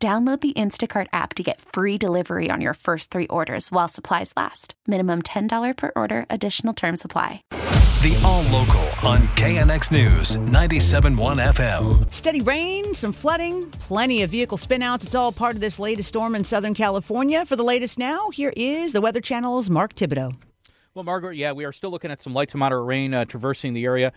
Download the Instacart app to get free delivery on your first three orders while supplies last. Minimum $10 per order, additional term supply. The All Local on KNX News 97.1 FM. Steady rain, some flooding, plenty of vehicle spinouts. It's all part of this latest storm in Southern California. For the latest now, here is the Weather Channel's Mark Thibodeau. Well, Margaret, yeah, we are still looking at some light to moderate rain uh, traversing the area.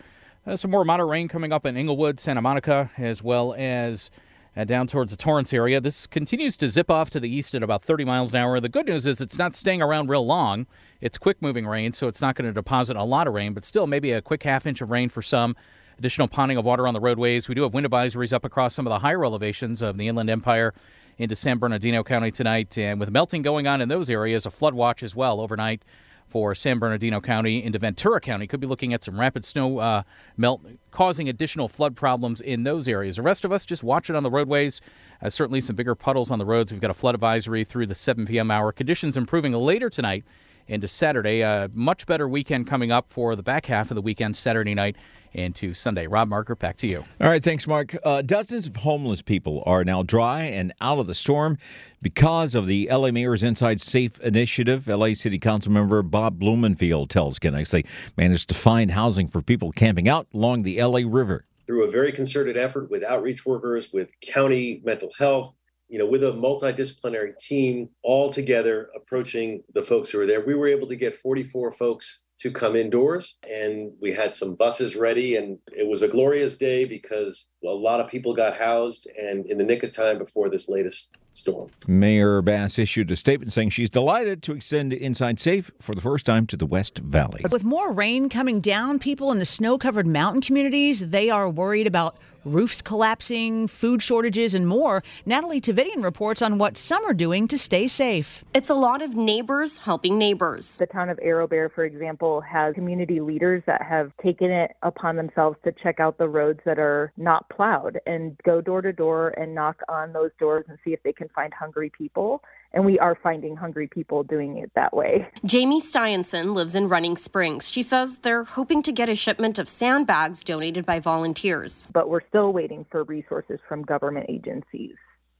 Uh, some more moderate rain coming up in Inglewood, Santa Monica, as well as uh, down towards the Torrance area. This continues to zip off to the east at about 30 miles an hour. The good news is it's not staying around real long. It's quick moving rain, so it's not going to deposit a lot of rain, but still maybe a quick half inch of rain for some. Additional ponding of water on the roadways. We do have wind advisories up across some of the higher elevations of the Inland Empire into San Bernardino County tonight. And with melting going on in those areas, a flood watch as well overnight for San Bernardino County into Ventura County. Could be looking at some rapid snow uh, melt causing additional flood problems in those areas. The rest of us just watch it on the roadways. Uh, certainly some bigger puddles on the roads. We've got a flood advisory through the 7 p.m. hour. Conditions improving later tonight into Saturday. A much better weekend coming up for the back half of the weekend, Saturday night into Sunday. Rob Marker, back to you. All right, thanks, Mark. Uh, dozens of homeless people are now dry and out of the storm because of the LA Mayor's Inside Safe initiative. LA City Council member Bob Blumenfield tells KNX they managed to find housing for people camping out along the LA River. Through a very concerted effort with outreach workers, with county mental health, you know, with a multidisciplinary team all together approaching the folks who were there, we were able to get 44 folks to come indoors and we had some buses ready and it was a glorious day because a lot of people got housed and in the nick of time before this latest storm. Mayor Bass issued a statement saying she's delighted to extend Inside Safe for the first time to the West Valley. With more rain coming down, people in the snow-covered mountain communities, they are worried about roofs collapsing, food shortages, and more. Natalie Tavidian reports on what some are doing to stay safe. It's a lot of neighbors helping neighbors. The town of Arrowbear, for example, has community leaders that have taken it upon themselves to check out the roads that are not plowed and go door to door and knock on those doors and see if they can find hungry people and we are finding hungry people doing it that way. Jamie Steinson lives in Running Springs. She says they're hoping to get a shipment of sandbags donated by volunteers. But we're still waiting for resources from government agencies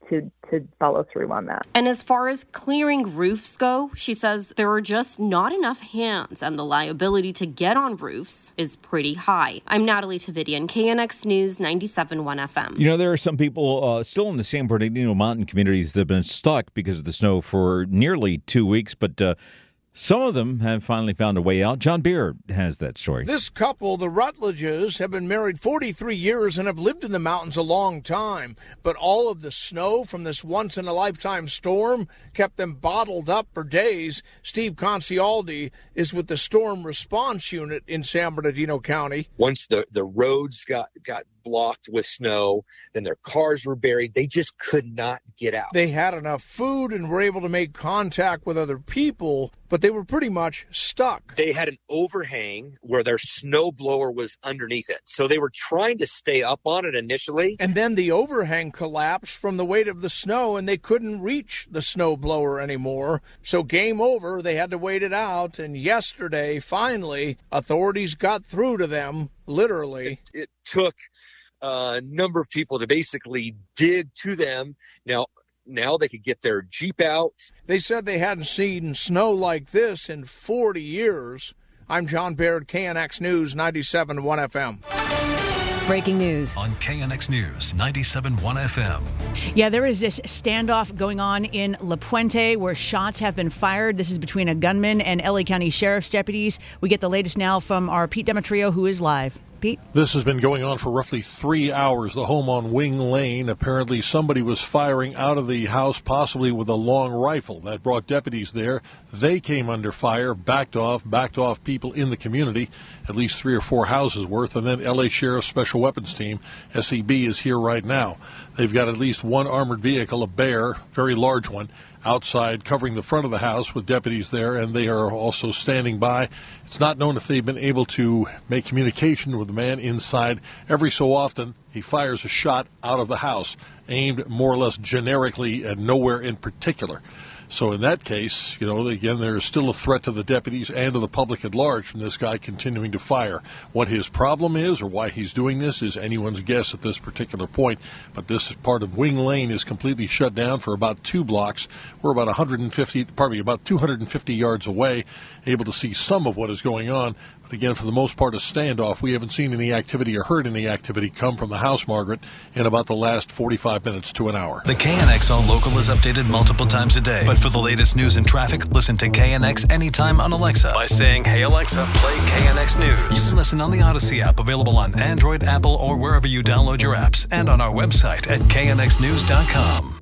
to to follow through on that. And as far as clearing roofs go, she says there are just not enough hands and the liability to get on roofs is pretty high. I'm Natalie Tavidian, KNX News 97.1 FM. You know, there are some people uh, still in the San Bernardino mountain communities that have been stuck because of the snow for nearly two weeks, but uh, some of them have finally found a way out. John Baird has that story. This couple, the Rutledges, have been married 43 years and have lived in the mountains a long time. But all of the snow from this once in a lifetime storm kept them bottled up for days. Steve Concialdi is with the Storm Response Unit in San Bernardino County. Once the, the roads got, got blocked with snow. Then their cars were buried. They just could not get out. They had enough food and were able to make contact with other people, but they were pretty much stuck. They had an overhang where their snow blower was underneath it. So they were trying to stay up on it initially. And then the overhang collapsed from the weight of the snow and they couldn't reach the snow blower anymore. So game over. They had to wait it out. And yesterday, finally, authorities got through to them, literally. It, it took uh, a number of people to basically dig to them. Now, now they could get their Jeep out. They said they hadn't seen snow like this in 40 years. I'm John Baird, KNX News 97.1 FM. Breaking news on KNX News 97.1 FM. Yeah, there is this standoff going on in La Puente where shots have been fired. This is between a gunman and LA County Sheriff's deputies. We get the latest now from our Pete Demetriou, who is live. Pete? This has been going on for roughly three hours. The home on Wing Lane. Apparently, somebody was firing out of the house, possibly with a long rifle. That brought deputies there. They came under fire, backed off, backed off people in the community, at least three or four houses worth. And then LA Sheriff's Special Weapons Team, SEB, is here right now. They've got at least one armored vehicle, a bear, very large one outside covering the front of the house with deputies there, and they are also standing by. It's not known if they've been able to make communication with the man inside. Every so often, he fires a shot out of the house, aimed more or less generically at nowhere in particular. So in that case, you know, again, there is still a threat to the deputies and to the public at large from this guy continuing to fire. What his problem is or why he's doing this is anyone's guess at this particular point. But this part of Wing Lane is completely shut down for about two blocks. We're about 150, pardon me, about 250 yards away, able to see some of what is going on again, for the most part, a standoff. We haven't seen any activity or heard any activity come from the house, Margaret, in about the last 45 minutes to an hour. The KNX Local is updated multiple times a day. But for the latest news and traffic, listen to KNX anytime on Alexa by saying, Hey Alexa, play KNX News. You can listen on the Audacy app, available on Android, Apple, or wherever you download your apps, and on our website at knxnews.com.